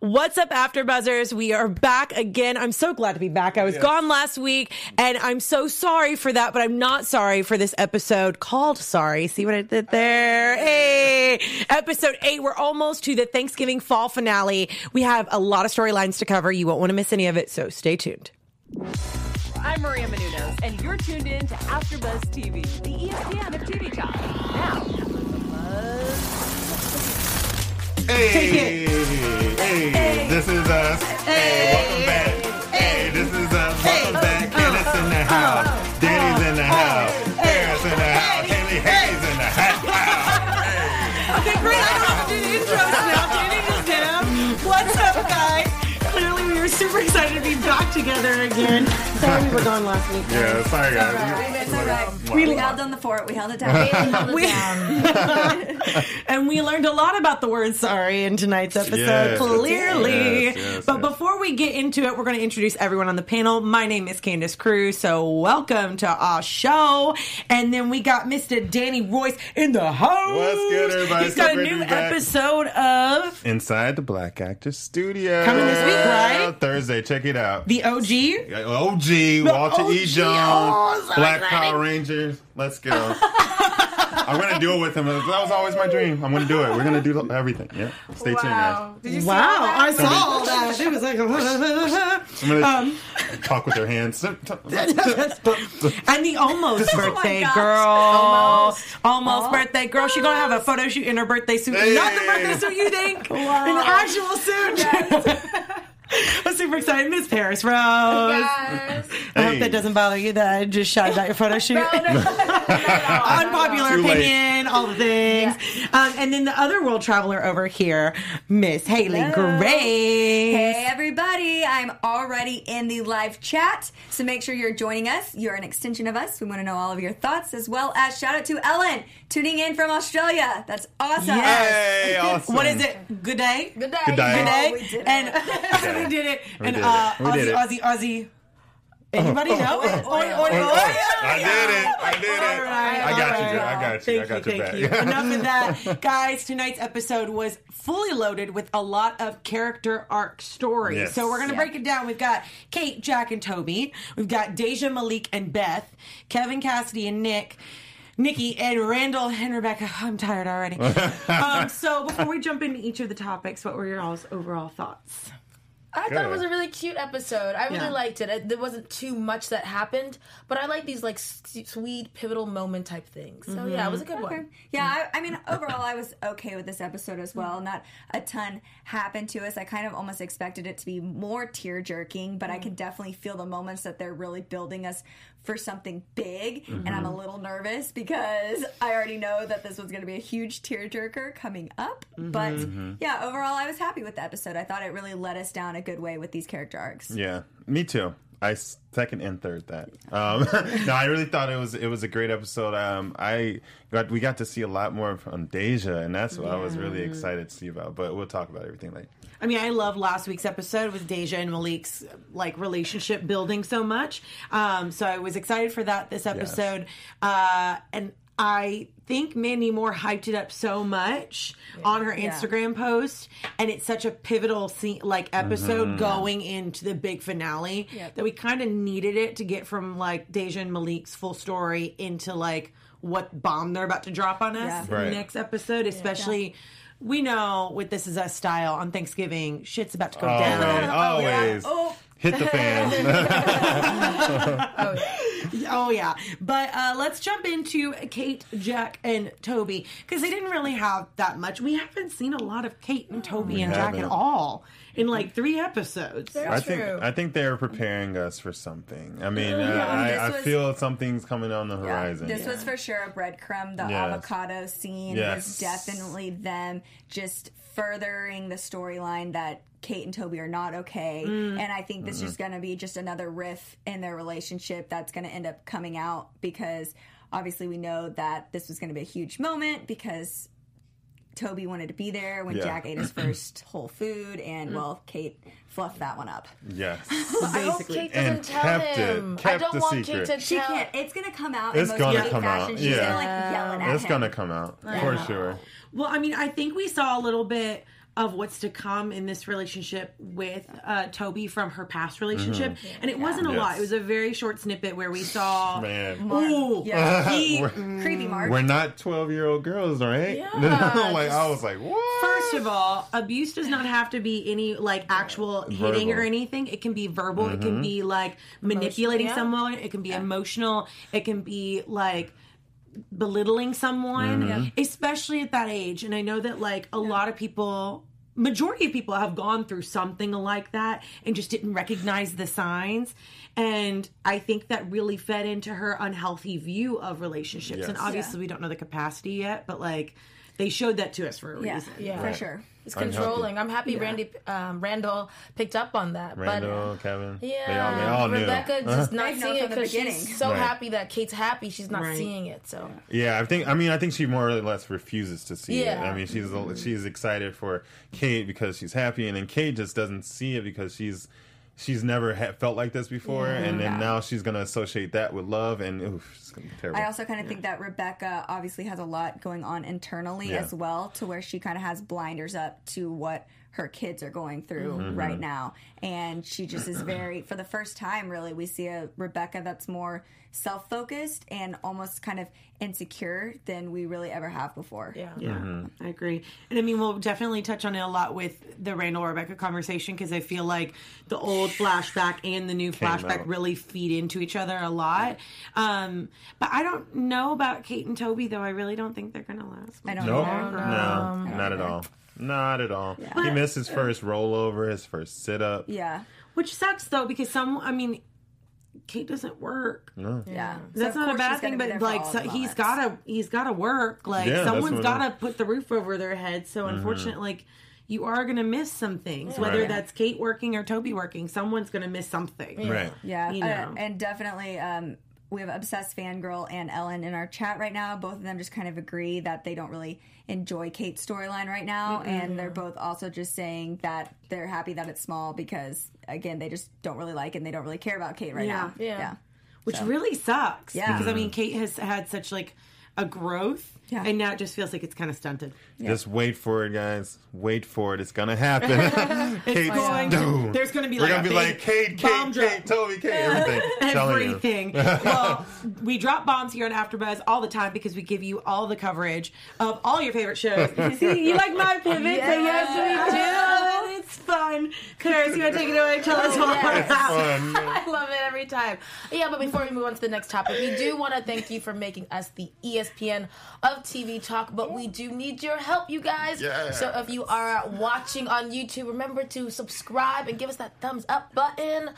What's up, AfterBuzzers? We are back again. I'm so glad to be back. I was gone last week, and I'm so sorry for that, but I'm not sorry for this episode called Sorry. See what I did there? Hey, episode eight. We're almost to the Thanksgiving fall finale. We have a lot of storylines to cover. You won't want to miss any of it, so stay tuned. I'm Maria Menounos, and you're tuned in to AfterBuzz TV, the ESPN of TV talk. Now, Hey, hey, this is us. Hey, welcome back. Hey, this is us. Welcome back. Kenneth's in the house. Super excited to be back together again. Sorry we were gone last week. Yeah, sorry guys. It's all right. Wow. We held on the fort. We held it down. We- and we learned a lot about the word sorry in tonight's episode, Yes, clearly. yes, yes, but yes. before we get into it, we're going to introduce everyone on the panel. My name is Candace Cruz, so welcome to our show. And then we got Mr. Danny Royce in the house. What's good, everybody? He's So got a new be back. episode of Inside the Black Actor Studio. Coming this week, right? Thursday. Check it out. the OG. OG, Walter OG. E. Jones, Oh, so Black exciting. Power Rangers. Let's go. I'm gonna do it with him. That was always my dream. I'm gonna do it. We're gonna do everything. Yeah. Stay tuned, guys. Did you Wow, all that? I saw all that. It was like, I'm gonna Um, talk with their hands. and the almost birthday gosh. girl, Almost. almost birthday girl. She's gonna have a photo shoot in her birthday suit, not the birthday suit you think, an actual suit. I'm super excited, Miss Paris Rose. Guys. I hope that doesn't bother you that I just shouted out your photo shoot. Unpopular Too late. opinion, all the things. Um, and then the other world traveler over here, Miss Haley Hello. Grace. Hey everybody, I'm already in the live chat, so make sure you're joining us. You're an extension of us. We want to know all of your thoughts as well as shout out to Ellen tuning in from Australia. That's awesome. Yes. Hey, awesome. What is it? Good day? Good day. Good day. Good day. Oh, we did it. and we did it. We and did it. uh, We Aussie, did it. Aussie, Aussie. Anybody know it? Oi, oi, oi, I did it. I did it. All right, I got right. you. I got you. Thank I got you, your thank back. you. Enough of that, guys. Tonight's episode was fully loaded with a lot of character arc stories. Yes. So we're gonna Yeah. break it down. We've got Kate, Jack, and Toby. We've got Deja, Malik, and Beth. Kevin, Cassidy, and Nick. Nikki and Randall and Rebecca. I'm tired already. um, so before we jump into each of the topics, what were your all's overall thoughts? I Good. thought it was a really cute episode. I really Yeah. liked it. it. There wasn't too much that happened, but I like these like s- sweet pivotal moment type things. So yeah, it was a good mm-hmm. Okay. one. Yeah, I, I mean, overall, I was okay with this episode as well. Not a ton happened to us. I kind of almost expected it to be more tear jerking, but I can mm. definitely feel the moments that they're really building us for something big. And I'm a mm-hmm. little nervous because I already know that this was going to be a huge tear jerker coming up. But mm-hmm. yeah, overall, I was happy with the episode. I thought it really led us down a good way with these character arcs. Yeah, me too. I second and third that. Um, no, I really thought it was it was a great episode. Um, I got we got to see a lot more from Deja, and that's what I was really excited to see about. But we'll talk about everything later. I mean, I love last week's episode with Deja and Malik's like relationship building so much. Um, so I was excited for that this episode. Uh, and I think Mandy Moore hyped it up so much on her Instagram post, and it's such a pivotal scene, like episode mm-hmm. going into the big finale Yep. that we kind of needed it to get from like Deja and Malik's full story into like what bomb they're about to drop on us Yeah. in Right. the next episode, especially. We know with this is us style on Thanksgiving, shit's about to go down. Always, oh, always Oh, hit the fan. Oh yeah, but uh, let's jump into Kate, Jack, and Toby because they didn't really have that much. We haven't seen a lot of Kate and Toby and Jack at haven't. all in like three episodes. I think I think they're preparing us for something. I mean, uh, Yeah, I, this I was- feel something's coming on the Yeah, horizon. This was for sure a breadcrumb. The Yes. avocado scene Yes. was definitely them just furthering the storyline that Kate and Toby are not okay. Mm. And I think this is going to be just another riff in their relationship that's going to end up coming out because obviously we know that this was going to be a huge moment because Toby wanted to be there when Yeah. Jack ate his first whole food, and Mm. well, Kate fluffed that one up. yes. I hope Basically. Kate doesn't And tell kept it. him. I don't the want secret. Kate to She tell. can't. It's gonna come out. It's in most gonna come fashion. out, She's yeah. gonna like yell it at It's him. gonna come out for sure. Well, I mean, I think we saw a little bit of what's to come in this relationship with uh, Toby from her past relationship, mm-hmm. and it wasn't a Yes. lot. It was a very short snippet where we saw. Man. Ooh, Yeah. he- mm. Creepy Mark. We're not 12 year old girls, right? Yeah, like, I was like, what? First of all, abuse does not have to be any like actual hitting or anything. It can be verbal. It can mm-hmm. be like manipulating yeah. someone. It can be emotional. It can be like belittling someone, mm-hmm. especially at that age. And I know that like a lot of people majority of people have gone through something like that and just didn't recognize the signs and i think that really fed into her unhealthy view of relationships and Yes. obviously we don't know the capacity yet but like they showed that to us for a yeah, reason Yeah. for Right. sure. It's Unhealthy. controlling. I'm happy Randy um, Randall picked up on that. Randall, but Kevin. yeah, They all, they all knew. Rebecca just not They've seeing it because she's so Right. happy that Kate's happy. She's not Right. seeing it. So Yeah, I think. I mean, I think she more or less refuses to see Yeah. it. I mean, she's she's excited for Kate because she's happy, and then Kate just doesn't see it because she's she's never ha- felt like this before, and then Yeah. now she's gonna associate that with love, and oof, it's gonna be terrible. I also kind of think that Rebecca obviously has a lot going on internally Yeah. as well, to where she kind of has blinders up to what her kids are going through Mm-hmm. right now. And she just is very, for the first time, really, we see a Rebecca that's more self focused and almost kind of insecure than we really ever have before. yeah, Yeah, Mm-hmm. I agree. And I mean, we'll definitely touch on it a lot with the Randall Rebecca conversation because I feel like the old flashback and the new flashback out. really feed into each other a lot. Um, but I don't know about Kate and Toby, though. I really don't think they're going to last. I don't nope, know. no, not at all, not at all. He missed his first rollover, his first sit up. Yeah. Which sucks, though, because some, I mean, Kate doesn't work. Yeah. That's So of not a bad thing, but like all so the he's moments. gotta he's gotta work. Like Yeah, that's someone's what it gotta is. put the roof over their head. So unfortunately, like you are gonna miss some things, whether Right. that's Kate working or Toby working. Someone's gonna miss something. Right. Yeah, You uh, know. and definitely, um, we have obsessed fangirl and Ellen in our chat right now. Both of them just kind of agree that they don't really enjoy Kate's storyline right now, and they're both also just saying that they're happy that it's small because again, they just don't really like it and they don't really care about Kate right Yeah. now. Yeah. Yeah. Which really sucks. Yeah. Because I mm-hmm. mean, Kate has had such like a growth, Yeah. and now it just feels like it's kind of stunted. Just wait for it, guys. Wait for it. It's gonna happen. Kate's going- doomed. there's gonna be, We're like, gonna be like Kate, bomb Kate. Kate, Toby, Kate, everything. Everything. well, we drop bombs here on AfterBuzz all the time because we give you all the coverage of all your favorite shows. See, you like my pivot? Say yes, we do. It's fun. Clarice, you want to take it away? Tell us all Yes. about. Fun. I love it every time. Yeah, but before we move on to the next topic, we do want to thank you for making us the ESPN of TV talk, but we do need your help, you guys. So if you are watching on YouTube, remember to subscribe and give us that thumbs up button.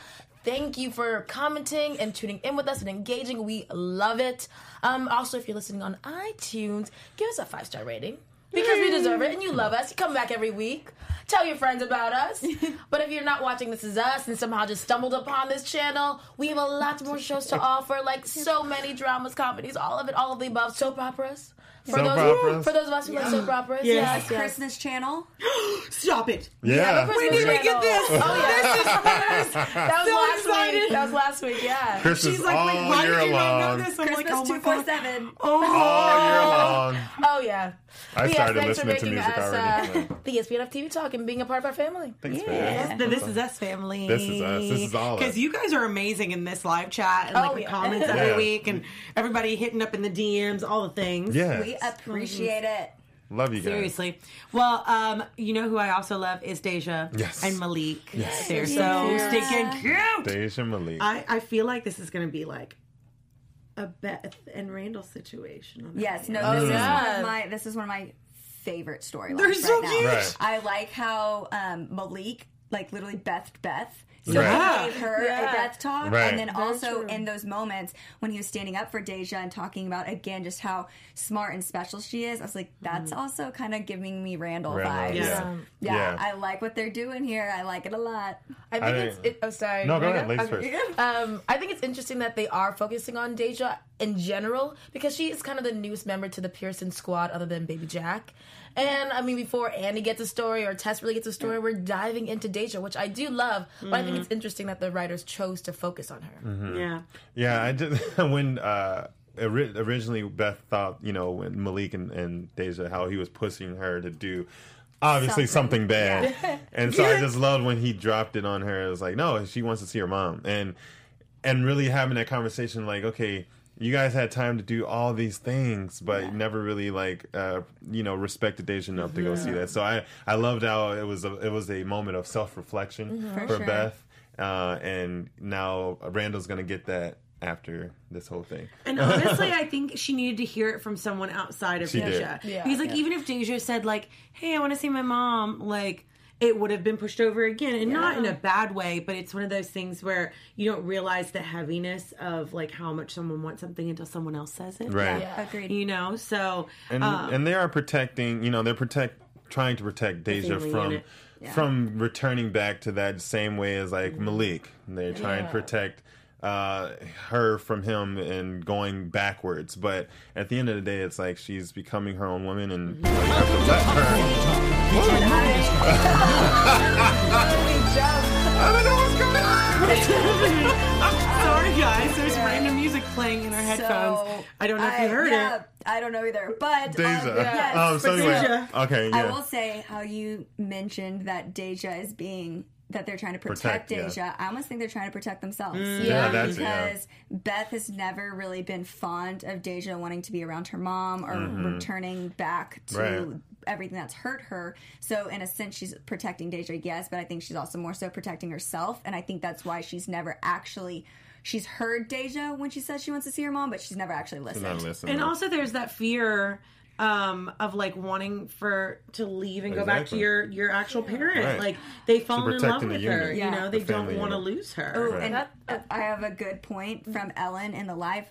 Thank you for commenting and tuning in with us and engaging. We love it. Um, also, if you're listening on iTunes, give us a five star rating because we deserve it and you love us. You come back every week. Tell your friends about us. but if you're not watching This Is Us and somehow just stumbled upon this channel, we have a lot more shows to offer, like so many dramas, comedies, all of it, all of the above, soap operas. For Soap those, operas. For those of us who like soap operas, Yes. yes, yes. Christmas channel. Stop it. Yeah. We need to get this. Oh yeah, that was So last excited. week. That was last week. Yeah. Christmas She's like, all wait, why year did you not long. know this? I'm Christmas oh two my four god. seven. All year long. Oh yeah. I Yes, started thanks for listening to making music us already. uh, the ESPN of TV talk and being a part of our family. Thanks, Yes, man. This Is Us family. This is us. This is all. Because you guys are amazing in this live chat and like Oh, the yeah. comments every Yeah. week and everybody hitting up in the DMs, all the things. Yeah. We appreciate it. Love you guys. Seriously. Well, um, you know who I also love is Deja Yes. and Malik. Yes. They're so Yes. stinking cute. Deja Malik. I, I feel like this is going to be like a Beth and Randall situation. On that Yes, no, video. this is yeah. one of my this is one of my favorite storylines. They're so right now. Right. I like how um, Malik like literally bethed Beth. So Right. he gave her Yeah. a death talk, Right. and then Very also true. in those moments when he was standing up for Deja and talking about again just how smart and special she is, I was like, that's also kind of giving me Randall, Randall, vibes. yeah. Yeah. Yeah. I like what they're doing here. I like it a lot. I think I it's. It, oh, sorry. No, go ahead, ladies Okay. first. Um, I think it's interesting that they are focusing on Deja in general because she is kind of the newest member to the Pearson squad, other than Baby Jack. And I mean, before Annie gets a story or Tess really gets a story, we're diving into Deja, which I do love. But I think it's interesting that the writers chose to focus on her. Mm-hmm. Yeah. Yeah, I did when uh, originally Beth thought you know when Malik and, and Deja how he was pushing her to do obviously something, Something. bad. And so I just loved when he dropped it on her. It was like, no, she wants to see her mom, and and really having that conversation, like, okay. You guys had time to do all these things, but never really like uh, you know respected Deja enough to go see that. So I I loved how it was a it was a moment of self reflection Mm-hmm. For for sure. Beth, uh, and now Randall's gonna get that after this whole thing. And honestly, I think she needed to hear it from someone outside of She did. Deja. Yeah. Because like even if Deja said like, "Hey, I want to see my mom," like it would have been pushed over again, and not in a bad way, but it's one of those things where you don't realize the heaviness of like how much someone wants something until someone else says it. Right. Yeah. Agreed. You know, so and um, and they are protecting you know they're protect trying to protect Deja from unit. from returning back to that same way as like Malik they're trying to protect uh her from him and going backwards but at the end of the day it's like she's becoming her own woman and you, know, you have to let her I don't know what's going on sorry guys, there's random music playing in our headphones. So, I don't know if you heard yeah, it. I don't know either. But Deja um, yes, um so anyway Deja. okay I will say how you mentioned that Deja is being that they're trying to protect, Protect, yeah. Deja. I almost think they're trying to protect themselves. Yeah, that's it, yeah. because Beth has never really been fond of Deja wanting to be around her mom or returning back to Mm-hmm. Right. everything that's hurt her. So in a sense, she's protecting Deja, yes, but I think she's also more so protecting herself, and I think that's why she's never actually. She's heard Deja when she says she wants to see her mom, but she's never actually listened. not listening. And also, there's that fear um, of like wanting for to leave and go back to your your actual parent. Right. Like they fall in love with her. unit. You know, they The don't want to lose her. Oh, Right. and That- uh, I have a good point from Ellen in the live.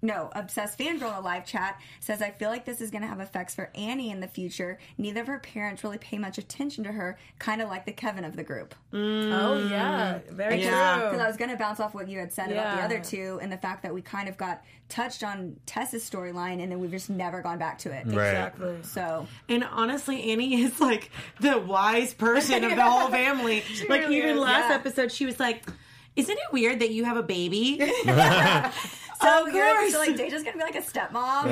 No, obsessed fangirl in the live chat says, "I feel like this is going to have effects for Annie in the future. Neither of her parents really pay much attention to her, kind of like the Kevin of the group." Mm. Oh yeah, very Yeah. true. Because I was going to bounce off what you had said about the other two, and the fact that we kind of got touched on Tessa's storyline, and then we've just never gone back to it. Right. Exactly. So And honestly, Annie is like the wise person of the whole family. like really even is, last yeah. episode, she was like, "Isn't it weird that you have a baby?" So Of you're course. so like Deja's gonna be like a stepmom.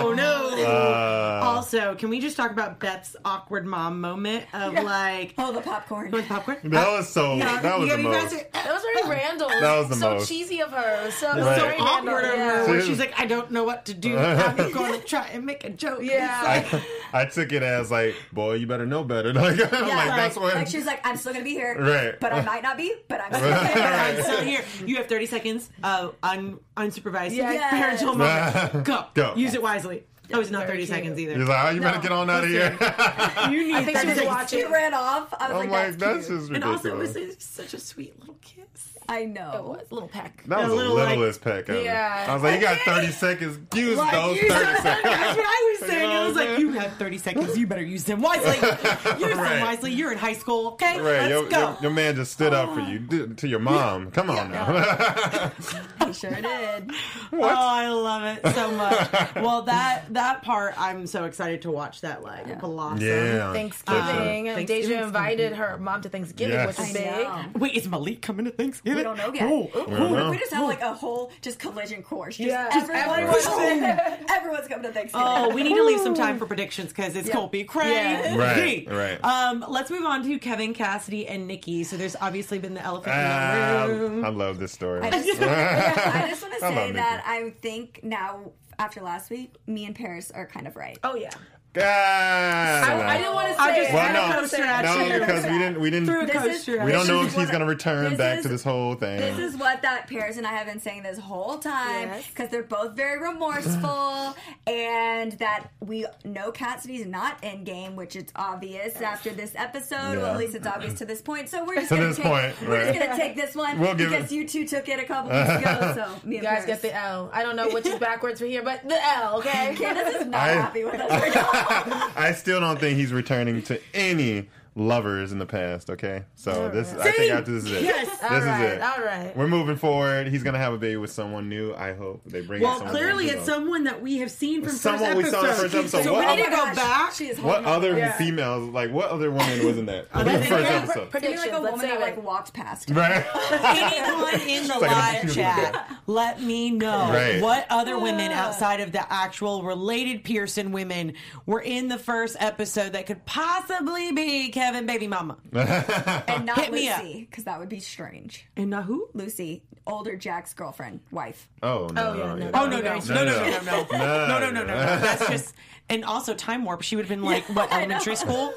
oh no. Uh, also, can we just talk about Beth's awkward mom moment of like oh, the popcorn. with popcorn? that was so that was You the most are- That was very Randall. That was the so most. cheesy of her. So, Right. so so very awkward of her Yeah. where she's like, I don't know what to do. I'm going to try and make a joke. Yeah. Like, I, I took it as like, boy, you better know better. Like, I'm Yeah, like that's what. like she was like, I'm still gonna be here, Right. But I might not be, but I'm still I'm here. still here. You have 30 seconds of un- unsupervised Yes. parental moment. Go. Go. Use it wisely. That was not 30 cute. seconds either. You're like, oh, you better get on out of here. You need I think she was watching. She ran off. I was I'm like, like, that's, that's cute. just And also, it was a- such a sweet little kiss. I know. It was a little peck. that was a the little, like- littlest peck ever. Yeah. I was like, you got 30 seconds. Use Like, those 30 seconds. That's what I was saying. You know I was what like, you have 30 seconds. You better use them wisely. Use them Right. wisely. You're in high school, okay? Right, Let's your, go. your, your man just stood up for you to your mom. Come on now. He sure did. Oh, I love it so much. well, that that part, I'm so excited to watch that like blossom. yeah. Thanksgiving. Um, Deja Thanksgiving's invited her mom to Thanksgiving, Yes. which is big. Wait, is Malik coming to Thanksgiving? We don't know yet. Oh, don't know. we just have like a whole just collision course? Just Yeah. everyone's, Everyone- everyone's coming to Thanksgiving. Oh, we need to leave some time for predictions because it's Yeah. gonna be crazy. Yeah. Right, right. Um, let's move on to Kevin Cassidy and Nikki. So there's obviously been the elephant in Ah, the room. I love this story. I just, I just want to say love that I think now after last week, me and Paris are kind of right. Oh yeah. God. I, I didn't want to say I just it. Well, had didn't no. want to say coaster it. at no, you. because we didn't. We didn't. This is- coaster. at we don't know if he's gonna return back is- to this whole thing. This is what that Paris and I have been saying this whole time Yes. because they're both very remorseful, and that we know Cassidy's not in game, which it's obvious after this episode. Well, at least it's obvious to this point. So we're just gonna this take, point, we're just gonna take this one We'll give because it- you two took it a couple weeks ago. So me You and guys Paris. get the L. I don't know which is backwards for here, but the L, okay? Candace is not I- happy with us right now. I still don't think he's returning to any lovers in the past. Okay, so this I think Same. after this is it. Yes. this all right, is it. all right. We're moving forward. He's gonna have a baby with someone new. I hope they bring. Well, someone clearly it's someone that we have seen from Someone we first saw in the episode. first episode. So What we need to go oh back. She is What other Yeah. females? Like what other woman was in that? in the first episode. Maybe Predictions. like a Let's woman that like walked past. Right. Anyone in the live chat let me know Right. what other women outside of the actual related Pearson women were in the first episode that could possibly be Kevin baby mama. and not Hit me up. Lucy, because that would be strange. And not who? Lucy, older Jack's girlfriend, wife. Oh no! Oh, yeah, no, no, yeah. Oh no no no no no no no no No, no no no no no! That's just and also time warp. She would have been like what elementary school?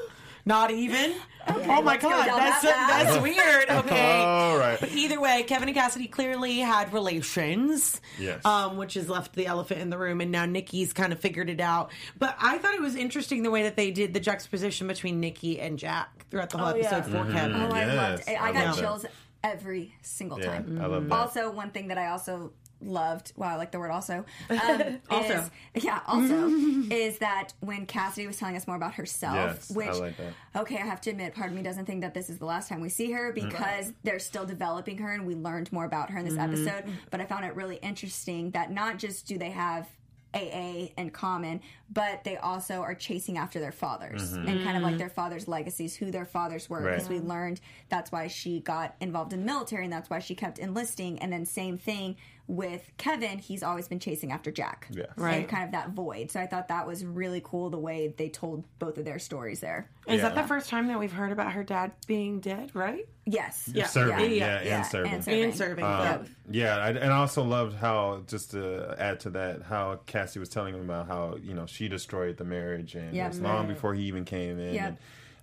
Not even. oh my let's go god, that's that that's weird. Okay. All right. But either way, Kevin and Cassidy clearly had relations. Yes. Um, which has left the elephant in the room, and now Nikki's kind of figured it out. But I thought it was interesting the way that they did the juxtaposition between Nikki and Jack throughout the whole Oh, yeah. episode for Kevin. Oh, I Yes, loved it. I I got love that. chills every single Yeah, time. I love that. Also, one thing that I also loved, wow, I like the word also. Um, Also. Is, yeah, also, is that when Cassidy was telling us more about herself, Yes, I which, like that. okay, I have to admit, part of me doesn't think that this is the last time we see her mm-hmm. because they're still developing her and we learned more about her in this mm-hmm. episode. But I found it really interesting that not just do they have AA in common, but they also are chasing after their fathers mm-hmm. and kind of like their fathers' legacies, who their fathers were. Right. Because we learned that's why she got involved in the military and that's why she kept enlisting. And then same thing with Kevin, he's always been chasing after Jack. Yeah. Right. And kind of that void. So I thought that was really cool the way they told both of their stories there. Is that the first time that we've heard about her dad being dead? Right? Yes. Yeah. Serving, Yeah, yeah, yeah, and serving. and serving. And serving. Um, yeah. yeah, I, and I also loved how just to add to that how Cassie was telling him about how you know she destroyed the marriage and Yep. it was long before he even came in, Yep. and,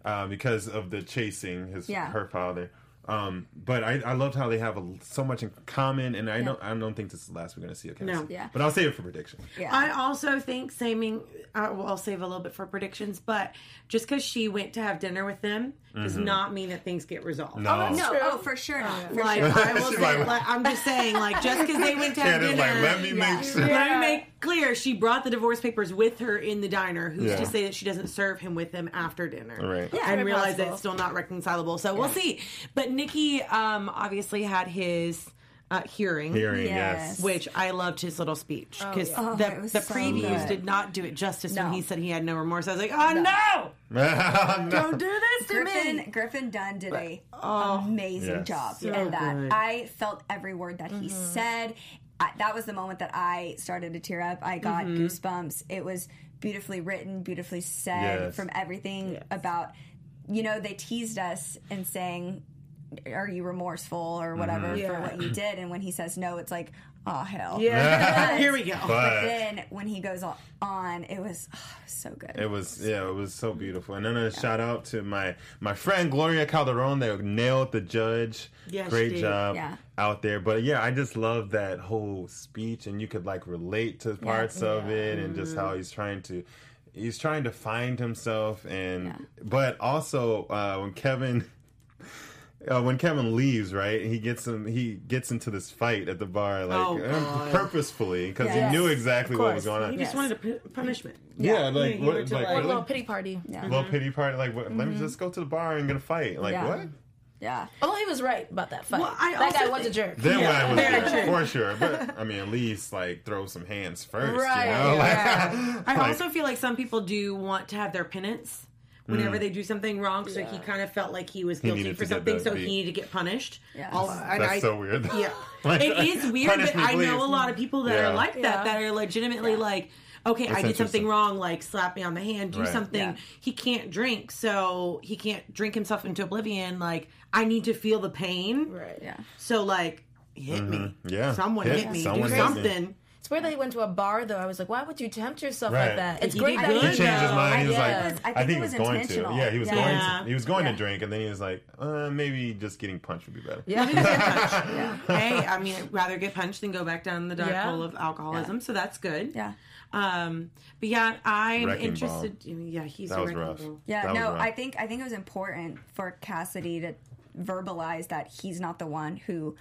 uh, because of the chasing his Yeah. her father. Um, but I, I loved how they have a, so much in common, and I don't I don't think this is the last we're going to see of Cassie. No. Yeah. But I'll save it for prediction. Yeah. I also think saving. Uh, well, I'll save a little bit for predictions, but just because she went to have dinner with them does not mean that things get resolved. No. that's no, true. oh, for sure not. For Like sure. I will She's say, like- like, I'm just saying, like just because they went to have Candace dinner, like, let me Yeah. make sure. let me make clear she brought the divorce papers with her in the diner. Who's Yeah. to say that she doesn't serve him with them after dinner? Right. Yeah. and realize that it's still not reconcilable. So we'll see. But Nikki um, obviously had his uh, hearing. Hearing, Yes. yes. Which I loved his little speech because yeah. Oh, the, it was the so previews good. did not do it justice when he said he had no remorse. I was like, oh no, No. don't do this to Griffin me. Griffin Dunne did a amazing Yes. job So in that. good. I felt every word that he said. I, that was the moment that I started to tear up. I got mm-hmm. goosebumps. It was beautifully written, beautifully said Yes. from everything about. You know, they teased us and saying, "Are you remorseful or whatever for Yeah. what you did?" And when he says no, it's like, "Oh hell." Yeah, here we go. But But then when he goes on- on, it was oh, so good. It was yeah, it was so beautiful. And then a shout out to my my friend Gloria Calderon. They nailed the judge. Yeah, Great did. job Yeah. out there. But yeah, I just love that whole speech, and you could like relate to parts of it, and just how he's trying to. He's trying to find himself, and Yeah. but also uh, when Kevin, uh, when Kevin leaves, right? He gets him. He gets into this fight at the bar, like Oh, uh, purposefully, because Yes. he knew exactly what was going on. He just Yes. wanted a pu- punishment. Yeah, like he what? like, like- Or a little pity party. Yeah. little pity party. Like, what, let me just go to the bar and get a fight. Like, Yeah. what? yeah. Although he was right about that fight. Well, I that also guy was a jerk. Then Yeah, when very I was true. for sure. But I mean, at least like throw some hands first. Right, You know? yeah. I also feel like some people do want to have their penance whenever they do something wrong. So he kind of felt like he was guilty needed for something, so beat. he needed to get punished. Yeah. All- and That's I- so weird. Yeah, Like, it is weird, but me, I know a lot of people that Yeah. are like that Yeah. that are legitimately like. Okay, I did something wrong, like slap me on the hand, do Right. something. Yeah. He can't drink, so he can't drink himself into oblivion. Like, I need to feel the pain. Right. Yeah. So, like, hit me. Mm-hmm. Yeah. Someone Hit- hit, me. someone do something. me. Something. It's weird that he went to a bar though. I was like, why would you tempt yourself Right. like that? It's He great did that good, he He changed his though. mind. He was Yeah. like, I I think think, it he was was going to. intentional. Yeah, he was Yeah. going Yeah. to. He was going Yeah. to drink, and then he was like, uh, maybe just getting punched would be better. Yeah. hey, I mean, I'd rather get punched than go back down the dark Yeah. hole of alcoholism. So that's good. Yeah. Um, but yeah, I'm Wrecking interested. Yeah, he's That a was wrecking rough. ball. Yeah, That was no, rough. I think I think it was important for Cassidy to verbalize that he's not the one who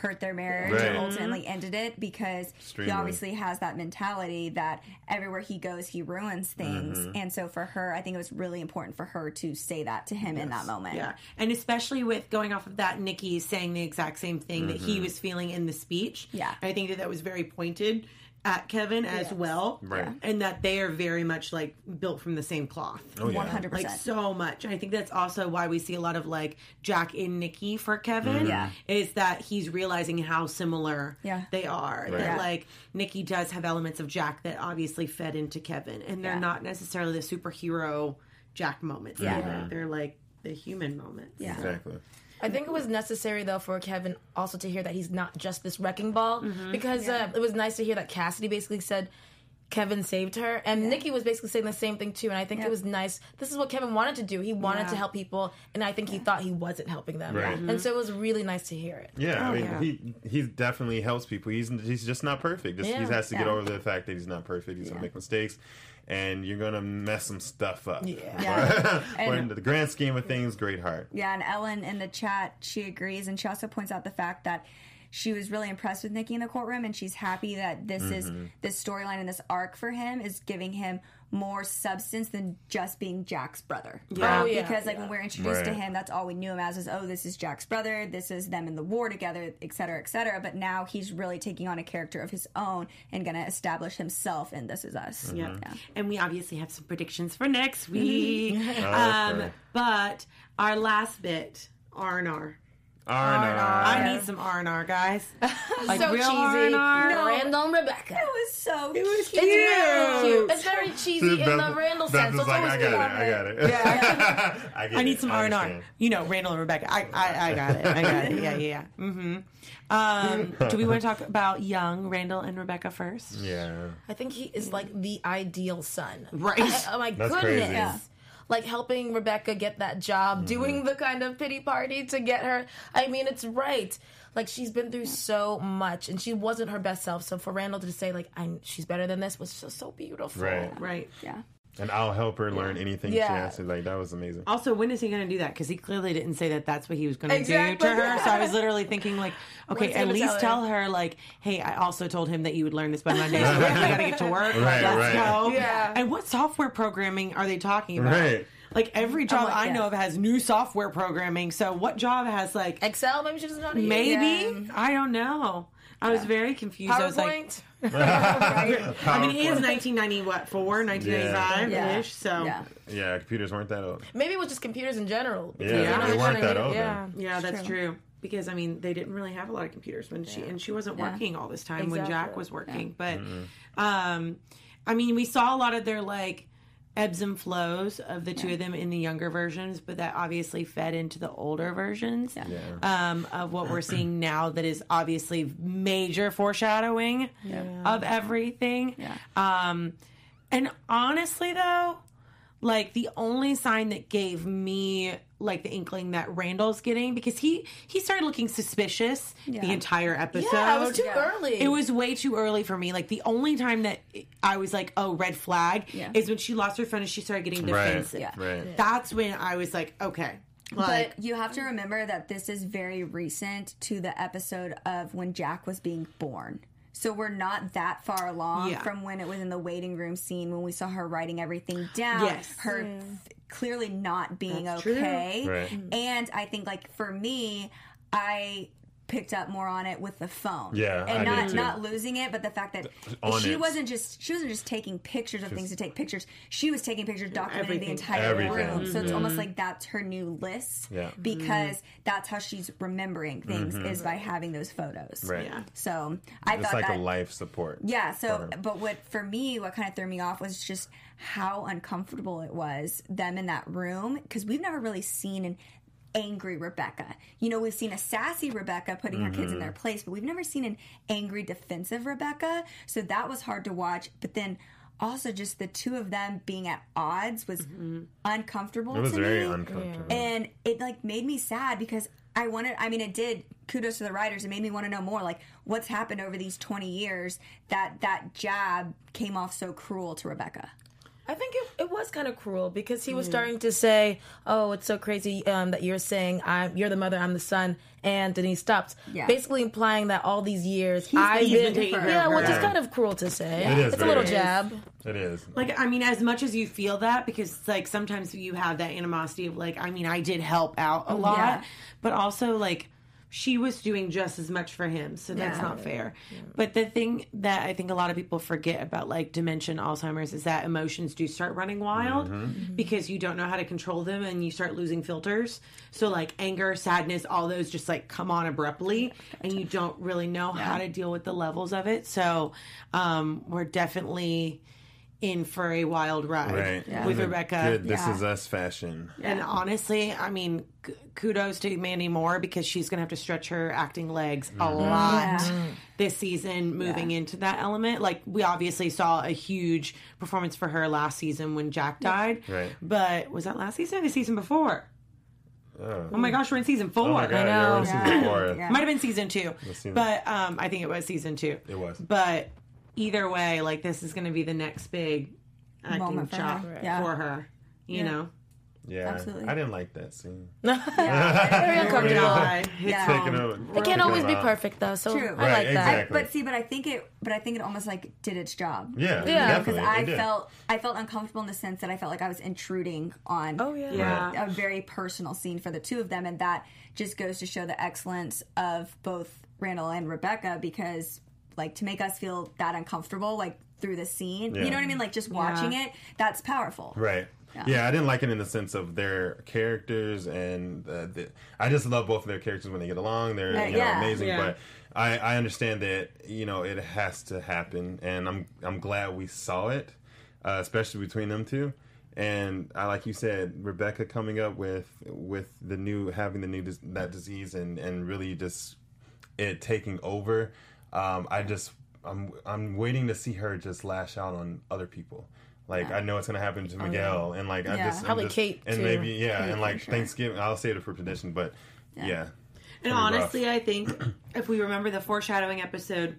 hurt their marriage Right. or ultimately ended it because he obviously has that mentality that everywhere he goes he ruins things Mm-hmm. and so for her I think it was really important for her to say that to him in that moment. Yeah, and especially with going off of that, Nikki saying the exact same thing that Mm-hmm. he was feeling in the speech. Yeah. I think that that was very pointed at Kevin as Yes. well, Right. Yeah. And that they are very much like built from the same cloth. Oh, yeah. One hundred Like percent. so much. I think that's also why we see a lot of like Jack and Nikki for Kevin. Mm-hmm. Yeah. Is that he's realizing how similar Yeah. they are. Right. That Yeah. like Nikki does have elements of Jack that obviously fed into Kevin. And they're Yeah. not necessarily the superhero Jack moments. Yeah. either. They're like the human moments. Yeah. Exactly. I think it was necessary though for Kevin also to hear that he's not just this wrecking ball Mm-hmm. because uh, it was nice to hear that Cassidy basically said Kevin saved her and Nikki was basically saying the same thing too and I think Yeah. it was nice. This is what Kevin wanted to do. He wanted Yeah. to help people and I think he thought he wasn't helping them. Right. And mm-hmm. so it was really nice to hear it. Yeah, I Oh, mean, yeah. he he definitely helps people. He's he's just not perfect. Just, Yeah. He has to get over the fact that he's not perfect. He's gonna make mistakes, and you're gonna mess some stuff up. Yeah. Yeah. but in And- the grand scheme of things, great heart. Yeah, and Ellen in the chat, she agrees, and she also points out the fact that she was really impressed with Nikki in the courtroom, and she's happy that this is this storyline and this arc for him is giving him more substance than just being Jack's brother. Yeah. Oh, yeah, because like yeah. when we're introduced to him, that's all we knew him as is oh, this is Jack's brother, this is them in the war together, et cetera, et cetera. But now he's really taking on a character of his own and gonna establish himself in This Is Us. Yeah. Yeah. And we obviously have some predictions for next week. Um, okay. but our last bit, R and R. Arnar. I need some R and R, guys. Like so real cheesy. R&R. Randall and Rebecca. It was so It was It's very cute. It's very cheesy in the Randall Beth sense. was So it's like, always I got it. I got it. Yeah. I, get I need it. some R and R. You know, Randall and Rebecca. I, I, I got it. I got it. Yeah, yeah, yeah. Mm-hmm. Um, do we want to talk about young Randall and Rebecca first? Yeah. I think he is like the ideal son. Right. I- oh my That's goodness. crazy. Yeah. Like helping Rebecca get that job, Mm-hmm. doing the kind of pity party to get her. I mean, it's right. Like she's been through so much, and she wasn't her best self. So for Randall to say like, "I'm," she's better than this was just so beautiful. Right. Right. Yeah. And I'll help her learn anything she Yeah. has to. Like that was amazing. Also, when is he going to do that? Because he clearly didn't say that that's what he was going to Exactly. do to her. So I was literally thinking, like, okay, at least tell tell her? her, like, hey, I also told him that you would learn this by Monday. So like, you got to get to work. Right, Let's right. go. Yeah. And what software programming are they talking about? Right. Like every oh, job like I that. know of has new software programming. So what job has like Excel, maybe she doesn't know how to use. maybe? I don't know. I was very confused. I was like, PowerPoint. I mean, it is 1990 what four 1995 Yeah. ish. So Yeah. Yeah, computers weren't that old. maybe it was just computers in general. Yeah, You know, they weren't that old Yeah. Yeah, that's true. Because I mean, they didn't really have a lot of computers when she and she wasn't Yeah. working all this time when Jack was working. But um, I mean, we saw a lot of their like ebbs and flows of the two of them in the younger versions, but that obviously fed into the older versions um, of what we're seeing now. That is obviously major foreshadowing of everything. Yeah. Um, and honestly, though, like the only sign that gave me like the inkling that Randall's getting because he he started looking suspicious Yeah. the entire episode. Yeah, it was too Yeah. early. It was way too early for me. Like the only time that I was like, "Oh, red flag," Yeah. is when she lost her phone and she started getting Right. defensive. Yeah. Right. That's when I was like, "Okay." Like, but you have to remember that this is very recent to the episode of when Jack was being born. So we're not that far along Yeah. from when it was in the waiting room scene when we saw her writing everything down. Yes. Her f- clearly not being That's true. okay. Right. Mm. And I think like for me, I picked up more on it with the phone. Yeah, And I did not too. not losing it, but the fact that On she it. wasn't just she wasn't just taking pictures of things to take pictures. She was taking pictures documenting the entire Everything. room. So it's mm-hmm. almost like that's her new list Yeah. Mm-hmm. because that's how she's remembering things mm-hmm. is by having those photos. Right. yeah. So I It's thought like that, a life support. yeah. So, but what for me, what kind of threw me off was just how uncomfortable it was them in that room because we've never really seen an angry Rebecca. You know, we've seen a sassy Rebecca putting her kids in mm-hmm. their place, but we've never seen an angry defensive Rebecca. So that was hard to watch. But then. Also, just the two of them being at odds was mm-hmm. uncomfortable. It was to very me uncomfortable. and it like made me sad because I wanted I mean it did kudos to the writers it made me want to know more like what's happened over these 20 years that that jab came off so cruel to Rebecca I think it, it was kind of cruel because he was starting to say, "Oh, it's so crazy um, that you're saying I'm you're the mother, I'm the son," and then he stopped, Yeah. basically implying that all these years I've he's been taking care yeah, of which her. is kind of cruel to say. It is It's a little very- jab. It is. Like, I mean, as much as you feel that, because like sometimes you have that animosity of like, I mean, I did help out a lot, Yeah. but also like she was doing just as much for him, so that's Yeah. not fair. But the thing that I think a lot of people forget about like dementia and Alzheimer's is that emotions do start running wild because you don't know how to control them and you start losing filters. So like anger, sadness, all those just like come on abruptly and you don't really know how to deal with the levels of it. So um, we're definitely in for a wild ride Right. with In Rebecca. Good, this Yeah. is us fashion. And honestly, I mean, k- kudos to Mandy Moore because she's going to have to stretch her acting legs a lot Yeah. this season moving Yeah. into that element. Like, we obviously saw a huge performance for her last season when Jack died. Right. But was that last season or the season before? Oh, Oh my gosh, we're in season four. Oh my god, I yeah, we're in know. season Yeah. four. Yeah. Might have been season two. season. But um, I think it was season two. It was. But either way, like, this is going to be the next big acting Moment for job her. Yeah. for her. You Yeah. know? Yeah, Absolutely. I didn't like that scene. Very uncomfortable. God, it's Yeah. Taking over. It can't always be perfect though, so True. I Right, like that. exactly. But see, but I think it, but I think it almost like did its job. Yeah, Yeah. because definitely. I did. felt I felt uncomfortable in the sense that I felt like I was intruding on Oh yeah. Yeah. a very personal scene for the two of them, and that just goes to show the excellence of both Randall and Rebecca because, like, to make us feel that uncomfortable, like through the scene, Yeah. you know what I mean? Like, just watching it, that's powerful. Right. Yeah. I didn't like it in the sense of their characters, and uh, the, I just love both of their characters when they get along. They're Uh, you know, yeah. amazing, Yeah. but I, I understand that you know it has to happen, and I'm I'm glad we saw it, uh, especially between them two. And I like you said, Rebecca coming up with with the new having the new dis- that disease and and really just it taking over. Um, I just I'm I'm waiting to see her just lash out on other people. Like I know it's gonna happen to Miguel, and like I Yeah. just I'm Probably just- Kate, and too. maybe yeah, Kate, and like sure. Thanksgiving. I'll save it for tradition, but yeah. And Pretty rough. honestly, I think if we remember the foreshadowing episode,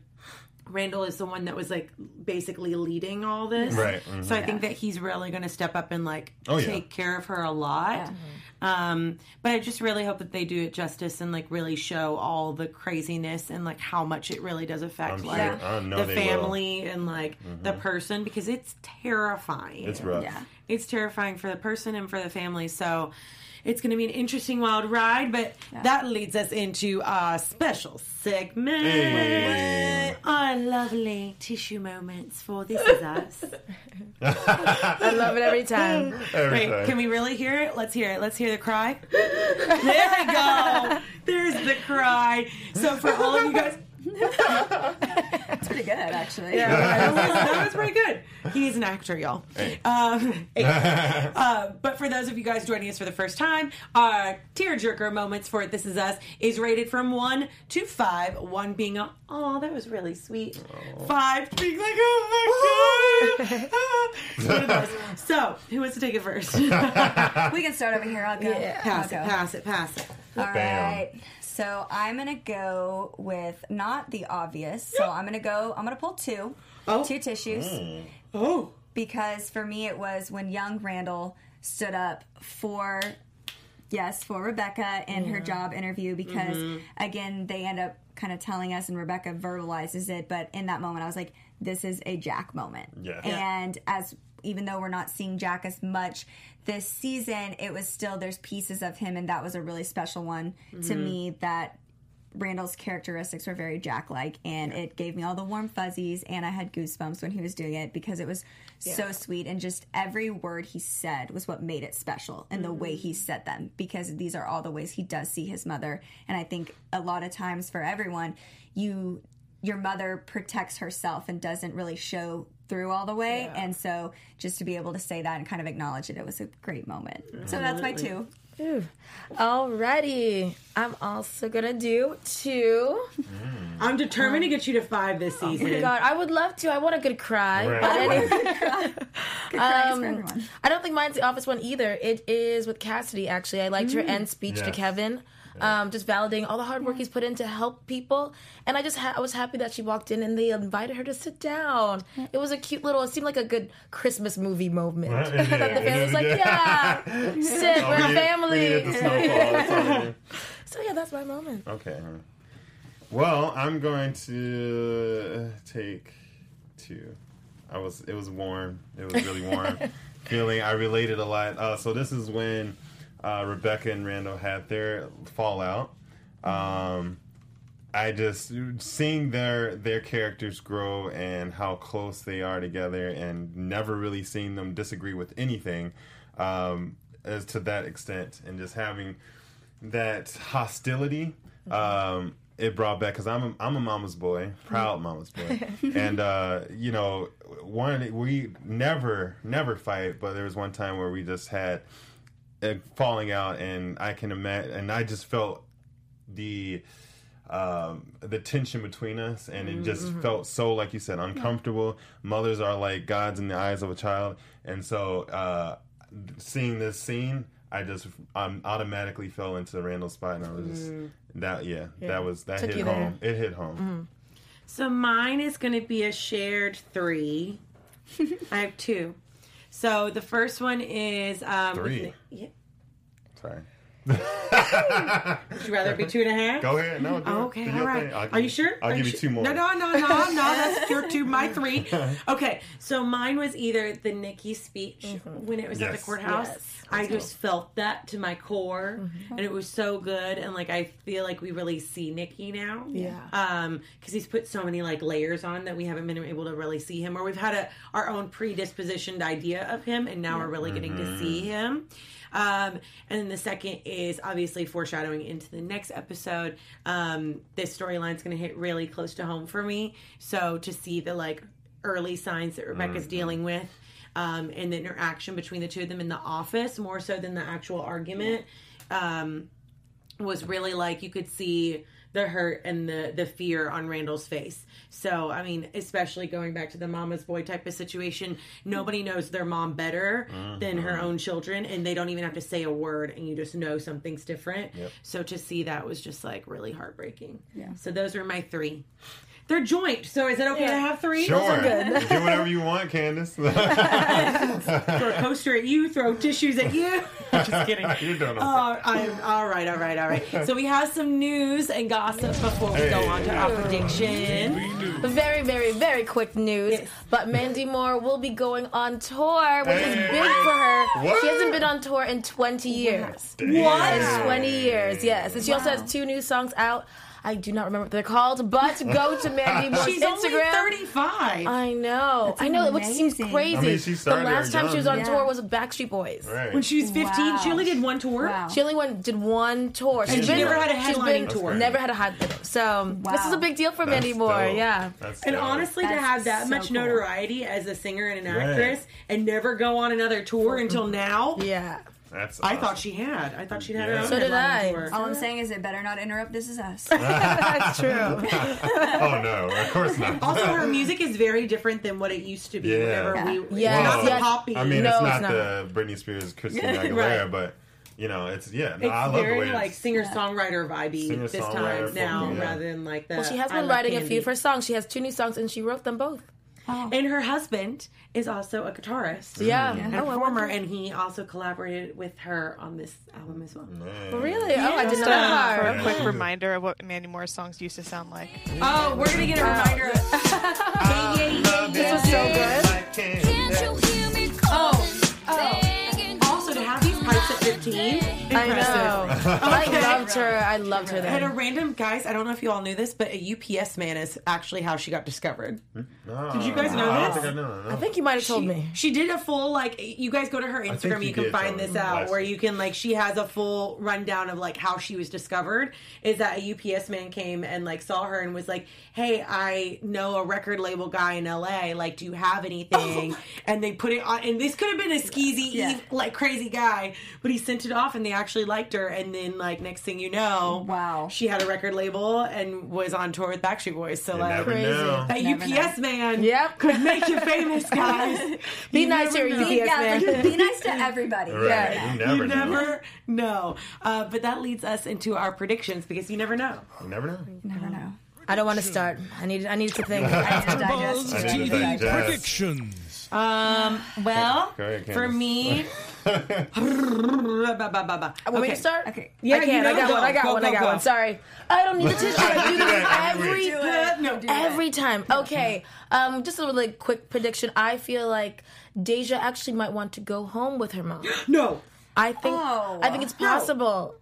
Randall is the one that was like basically leading all this. Right, mhm. So I think that he's really going to step up and like Oh, yeah. take care of her a lot. Um, but I just really hope that they do it justice and like really show all the craziness and like how much it really does affect I'm like sure- the they will. family and like the person because it's terrifying. It's rough. Yeah. It's terrifying for the person and for the family. So it's going to be an interesting wild ride, but that leads us into our special segment. Hey. Our lovely tissue moments for This Is Us. I love it every time. Every Wait, time. can we really hear it? Let's hear it. Let's hear the cry. There we go. There's the cry. So for all of you guys, It's pretty good, actually. that, was, that was pretty good. He's an actor, y'all. Um, uh, but for those of you guys joining us for the first time, our tearjerker moments for This Is Us is rated from one to five. One being a, oh, that was really sweet. Five being like, oh my god. One of those. so, who wants to take it first? We can start over here. I'll go. pass it, I'll go. pass it, pass it. All Bam. right. So I'm gonna go with not the obvious. So I'm gonna go. I'm gonna pull two, Oh. two tissues, mm. Oh. because for me it was when young Randall stood up for, yes, for Rebecca in her job interview. Because mm-hmm. again, they end up kind of telling us, and Rebecca verbalizes it. But in that moment, I was like, "This is a Jack moment." Yeah. And as even though we're not seeing Jack as much this season, it was still there's pieces of him, and that was a really special one to mm-hmm. me that Randall's characteristics were very Jack like, and it gave me all the warm fuzzies, and I had goosebumps when he was doing it because it was so sweet, and just every word he said was what made it special, and the way he mm-hmm. said them because these are all the ways he does see his mother, and I think a lot of times for everyone, you your mother protects herself and doesn't really show through all the way, and so just to be able to say that and kind of acknowledge it, it was a great moment. So that's my two. Ooh. Alrighty. I'm also gonna do two. Mm. I'm determined to get you to five this season. Oh my god, I would love to. I want a good cry. Right. But anyway, Good cries for um, everyone. I don't think mine's the office one either. It is with Cassidy, actually. I liked her mm. end speech to Kevin. Um, just validating all the hard work he's put in to help people, and I just ha- I was happy that she walked in and they invited her to sit down. It was a cute little. It seemed like a good Christmas movie moment. Right, that the family was like, Yeah. "Yeah, sit, Oh, we're we a family." we needed the snowfall. That's all we need. so yeah, that's my moment. Okay. Well, I'm going to take two. I was. It was warm. It was really warm. Feeling. I related a lot. Uh, so this is when uh, Rebecca and Randall had their fallout. Um, I just seeing their their characters grow and how close they are together, and never really seeing them disagree with anything, um, as to that extent, and just having that hostility. Um, it brought back because I'm a, I'm a mama's boy, proud mama's boy, and uh, you know, one we never never fight, but there was one time where we just had a falling out, and I can imagine, and I just felt the um, the tension between us, and it just felt so, like you said, uncomfortable. Mothers are like gods in the eyes of a child, and so uh, seeing this scene, I just um, automatically fell into Randall's spot, and I was just that, yeah, that was that Took hit you there. home. It hit home. So mine is going to be a shared three. I have two. So the first one is um, Three. Yeah. Sorry, Would you rather it be two and a half? go ahead. No, do Oh, okay, Do all your right. thing. Are you sure? I'll Are give you sure? two more. No, no, no, no, no. That's your two, my three. Okay, so mine was either the Nicky speech when it was at the courthouse. Yes. I just felt that to my core, Mm-hmm. and it was so good. And like, I feel like we really see Nicky now. Yeah. Um, because he's put so many like layers on that we haven't been able to really see him, or we've had a our own predispositioned idea of him, and now we're really getting to see him. Um, and then the second is obviously foreshadowing into the next episode. Um, this storyline's going to hit really close to home for me. So to see the like early signs that Rebecca's dealing with, um, and the interaction between the two of them in the office, more so than the actual argument, um, was really like you could see the hurt and the the fear on Randall's face. So I mean, especially going back to the mama's boy type of situation, nobody knows their mom better than her uh-huh. own children, and they don't even have to say a word, and you just know something's different. So to see that was just like really heartbreaking. Yeah. So those are my three. They're joint. So is it okay to have three? Sure, do whatever you want, Candace. Throw a coaster at you. Throw tissues at you. just kidding. You're doing okay. Oh, I'm all right, all right, all right. So we have some news and gossip before we go on to our prediction. Very, very, very quick news. Yes. But Mandy Moore will be going on tour, which is big for her. What? She hasn't been on tour in 20 years. What? In 20 years, yes. And she also has two new songs out. I do not remember what they're called, but go to Mandy Moore's She's Instagram. only 35. I know. I know, which seems crazy. I mean, she the last time she was on young. tour was with Backstreet Boys. Right. when she was 15, she only did one tour. Wow. She only went did one tour. She's she never had a she's headlining been- tour. Never had a headliner. So this is a big deal for That's Mandy Moore. dope. Yeah. That's And dope. honestly, to have that so much cool. notoriety as a singer and an Right. actress and never go on another tour until now, Yeah. That's I awesome. thought she had. I thought she'd had her Yeah. own So did I. tour. All I'm saying is it better not interrupt This Is Us. That's true. Oh no, of course not. Also, her music is very different than what it used to be. Yeah. Whenever we, Yeah. it's not the Yes. poppy. I mean, No, it's it's not not. the Britney Spears, Christina Aguilera, Right. but you know, it's yeah. No, It's I love the very way like singer songwriter vibey this Singer-songwriter, time now, folk, yeah. rather than like that. Well, she has been Love writing a few of her songs. She has two new songs, and she wrote them both. Oh. And her husband is also a guitarist. Yeah. And a Oh, I performer, and he also collaborated with her on this album as well. Man. Oh, really? Oh, I did Just not know for a quick reminder of what Mandy Moore's songs used to sound like. Oh, we're gonna get a reminder. of- yeah, yeah, yeah, This was so good. Can't you hear me Oh, calling? Oh. also to have these pipes at 15, I impressive. know. Okay. I loved her. I loved her And a random guys, I don't know if you all knew this, but a UPS man is actually how she got discovered. No, Did you guys know no, I this? don't think I know. No. I think you might have told she, me. She did a full like you guys go to her Instagram, you you can find this me out where you can like she has a full rundown of like how she was discovered. Is that a UPS man came and like saw her and was like, "Hey, I know a record label guy in LA. Like, do you have anything?" And they put it on, and this could have been a skeezy, Yeah. like crazy guy, but he sent it off, and they actually liked her. And then like next thing you know, Wow. she had a record label and was on tour with Backstreet Boys. So You like. Crazy. know. That Never UPS man Yep. could make you famous, guys. Be You nice to your. UPS yeah, man. like, be nice to everybody. Right. Yeah. You never You know. never know. Uh, but that leads us into our predictions because you never know. You never know. Never know. I don't want to start. I need. I need to think. I need to digest. I need to digest. predictions. Um, well, Go ahead, for Candace. me. Want me to start? Okay. Yeah, I can. you I got go. one. I got Go, one. go, I got go. one. Sorry. I don't need the tissue. I do Do that this every every. Do it. No, Do every it. time. Okay. Um, just a really quick prediction. I feel like Deja actually might want to go home with her mom. No. I think. Oh. I think it's possible.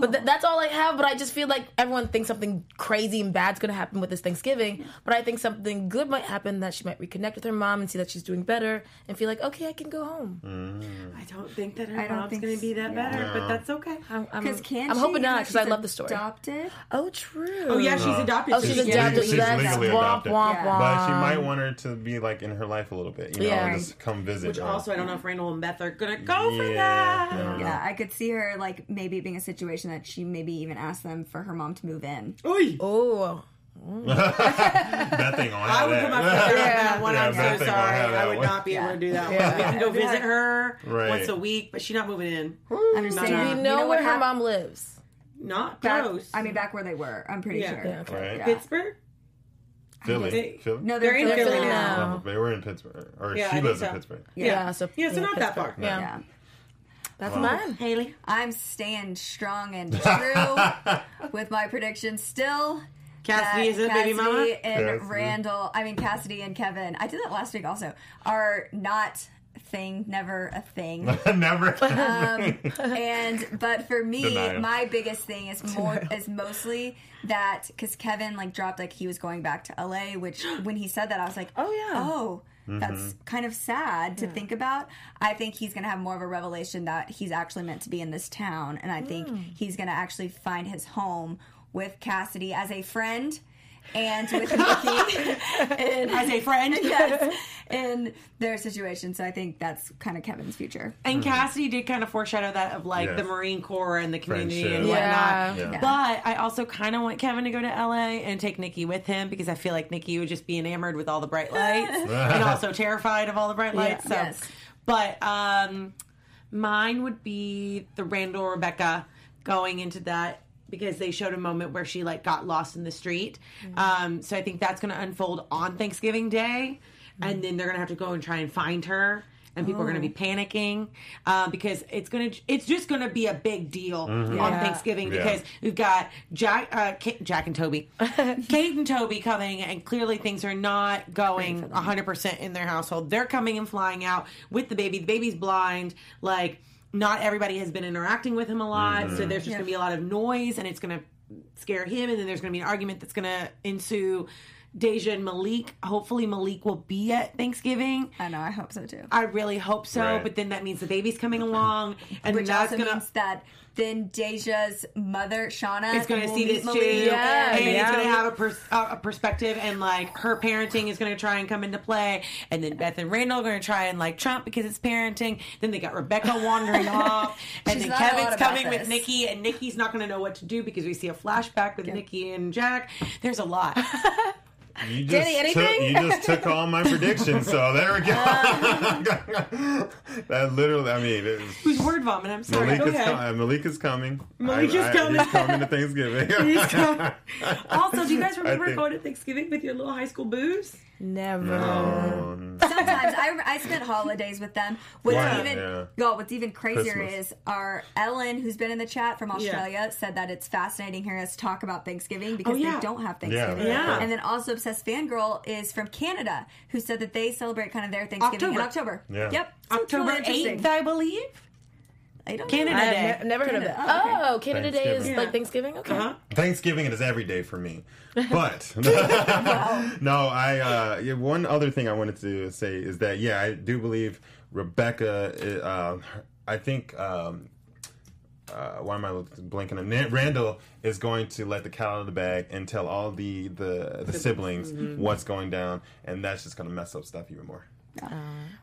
But th- that's all I have. But I just feel like everyone thinks something crazy and bad's gonna happen with this Thanksgiving. But I think something good might happen that she might reconnect with her mom and see that she's doing better and feel like, okay, I can go home. Mm. I don't think that her I don't mom's think going to be that yeah. better, but that's okay. I'm, I'm, Because can I'm hoping even not because I love the story. Adopted. Oh, true. Oh yeah, she's No. adopted. Oh, so she's adopted. gets- She's That's legally womp, adopted. womp, Yeah. womp. But she might want her to be like in her life a little bit, you know, Yeah. just come visit. Which her. also, I don't know if Randall and Beth are gonna go for that. I. Yeah, I could see her like maybe being a situation that she maybe even asked them for her mom to move in. Oy. Oh, that thing on I would put my foot down on that one. Yeah, I'm so sorry. I would one. not be able to do that Yeah. one. We can go visit her Right. once a week, but she's not moving in. Hmm. Understand? Do do we we You know, where her hap- mom lives? Not Back, close. I mean, back where they were. I'm pretty Yeah. sure. Yeah, okay. Right. Pittsburgh. Philly. They- Philly? No, They're they're, in in Philly Philly now. now. They were in Pittsburgh. Or Yeah, she lives so. in Pittsburgh. Yeah. so Yeah, so not that far. Yeah, Yeah. That's Wow. mine. Haley. I'm staying strong and true with my prediction still. Cassidy is a baby Cassidy mama. and Cassidy. Randall, I mean Cassidy and Kevin. I did that last week also. Are not a thing, never a thing. Never. Um, and but for me, Denial. my biggest thing is more is mostly that because Kevin like dropped like he was going back to LA, which when he said that I was like, Oh, yeah. oh. That's mm-hmm. kind of sad to think about. I think he's going to have more of a revelation that he's actually meant to be in this town, and I think mm. he's going to actually find his home with Cassidy as a friend and with Nicky and As a friend. yes, in their situation. So I think that's kind of Kevin's future. And Cassidy did kind of foreshadow that of like Yes. the Marine Corps and the community Friendship. and whatnot. Yeah. But I also kind of want Kevin to go to LA and take Nicky with him because I feel like Nicky would just be enamored with all the bright lights and also terrified of all the bright lights. So, Yes. but um, mine would be the Randall Rebecca going into that because they showed a moment where she like got lost in the street. Um, so I think that's going to unfold on Thanksgiving Day, and then they're going to have to go and try and find her. And people are going to be panicking uh, because it's going to it's just going to be a big deal on Yeah. Thanksgiving Yeah. because we've got Jack uh, Ka- Jack and Toby, Kate and Toby coming, and clearly things are not going 100 percent in their household. They're coming and flying out with the baby. The baby's blind, like not everybody has been interacting with him a lot, so mm-hmm. there's just Yeah. going to be a lot of noise, and it's going to scare him, and then there's going to be an argument that's going to ensue. Deja and Malik. Hopefully, Malik will be at Thanksgiving. I know. I hope so too. I really hope so, Right. but then that means the baby's coming along, and Which that's also gonna means that then Deja's mother, Shauna, is going to will see this Malik. too, Yeah, and yeah. it's going to have a, pers- a perspective, and like her parenting is going to try and come into play, and then Beth and Randall are going to try and like Trump because it's parenting. Then they got Rebecca wandering off, and She's then not a lot Kevin's about coming with. Nicky, and Nicky's not going to know what to do because we see a flashback with Nicky and Jack. There's a lot. You just Danny, took, anything? you just took all my predictions, so there we go. that literally, I mean, it's, Who's word vomit? I'm sorry. Malik, Go is ahead. com- uh, Malik is coming. Malik I- is I- coming. He's coming to Thanksgiving. He's coming. Also, do you guys remember think- going to Thanksgiving with your little high school boos? Never. Um, Sometimes I, I spent holidays with them. What's Wow, even yeah. God, what's even crazier Christmas. is our Ellen, who's been in the chat from Australia, said that it's fascinating hearing us talk about Thanksgiving because Oh, yeah. they don't have Thanksgiving. Yeah. And then also obsessed fangirl is from Canada, who said that they celebrate kind of their Thanksgiving in October. October. Yeah. Yep. October 8th, I believe. I don't Canada know. I Day. have ne- never heard of it. Oh, okay. Oh, Canada Day is Thanksgiving. like Thanksgiving. Okay. Uh-huh. Thanksgiving is every day for me. But no, I uh, yeah, one other thing I wanted to say is that yeah, I do believe Rebecca. Uh, I think. Um, uh, why am I blinking? And Randall is going to let the cat out of the bag and tell all the the, the siblings what's going down, and that's just going to mess up stuff even more. Uh,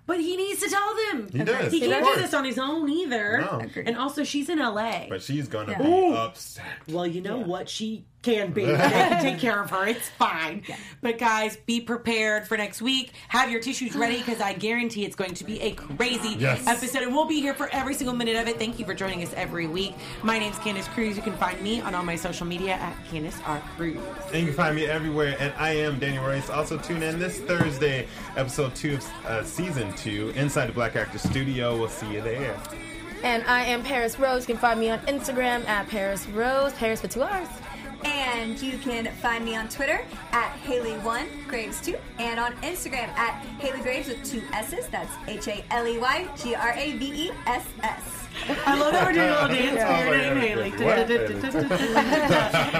but he needs to tell them. He does, He of can't course. do this on his own either. No. Agreed. And also, she's in LA. But she's going to Yeah. be Ooh. upset. well, you know what? She can be. They can take care of her. It's fine. But guys, be prepared for next week. Have your tissues ready because I guarantee it's going to be a crazy Yes. episode. And we'll be here for every single minute of it. Thank you for joining us every week. My name's Candace Cruz. You can find me on all my social media at Candace R. Cruz. And you can find me everywhere, and I am Daniel Royce. Also, tune in this Thursday, episode two of uh, season two, inside the Black Actor Studio. We'll see you there. And I am Paris Rose. You can find me on Instagram at Paris Rose. Paris for two R's. And you can find me on Twitter at Haley1 Graves 2 and on Instagram at Haley Graves with two S's. That's H A L E Y G R A V E S S. I love that we're doing a little dance for your name, Haley.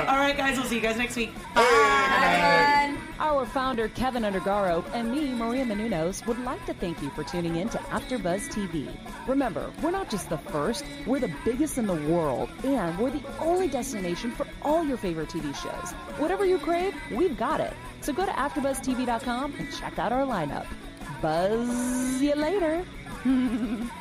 All right, guys, we'll see you guys next week. Bye. Our founder, Kevin Undergaro, and me, Maria Menounos, would like to thank you for tuning in to AfterBuzz TV. Remember, we're not just the first, we're the biggest in the world, and we're the only destination for all your favorite TV shows. Whatever you crave, we've got it. So go to AfterBuzzTV.com and check out our lineup. Buzz you later.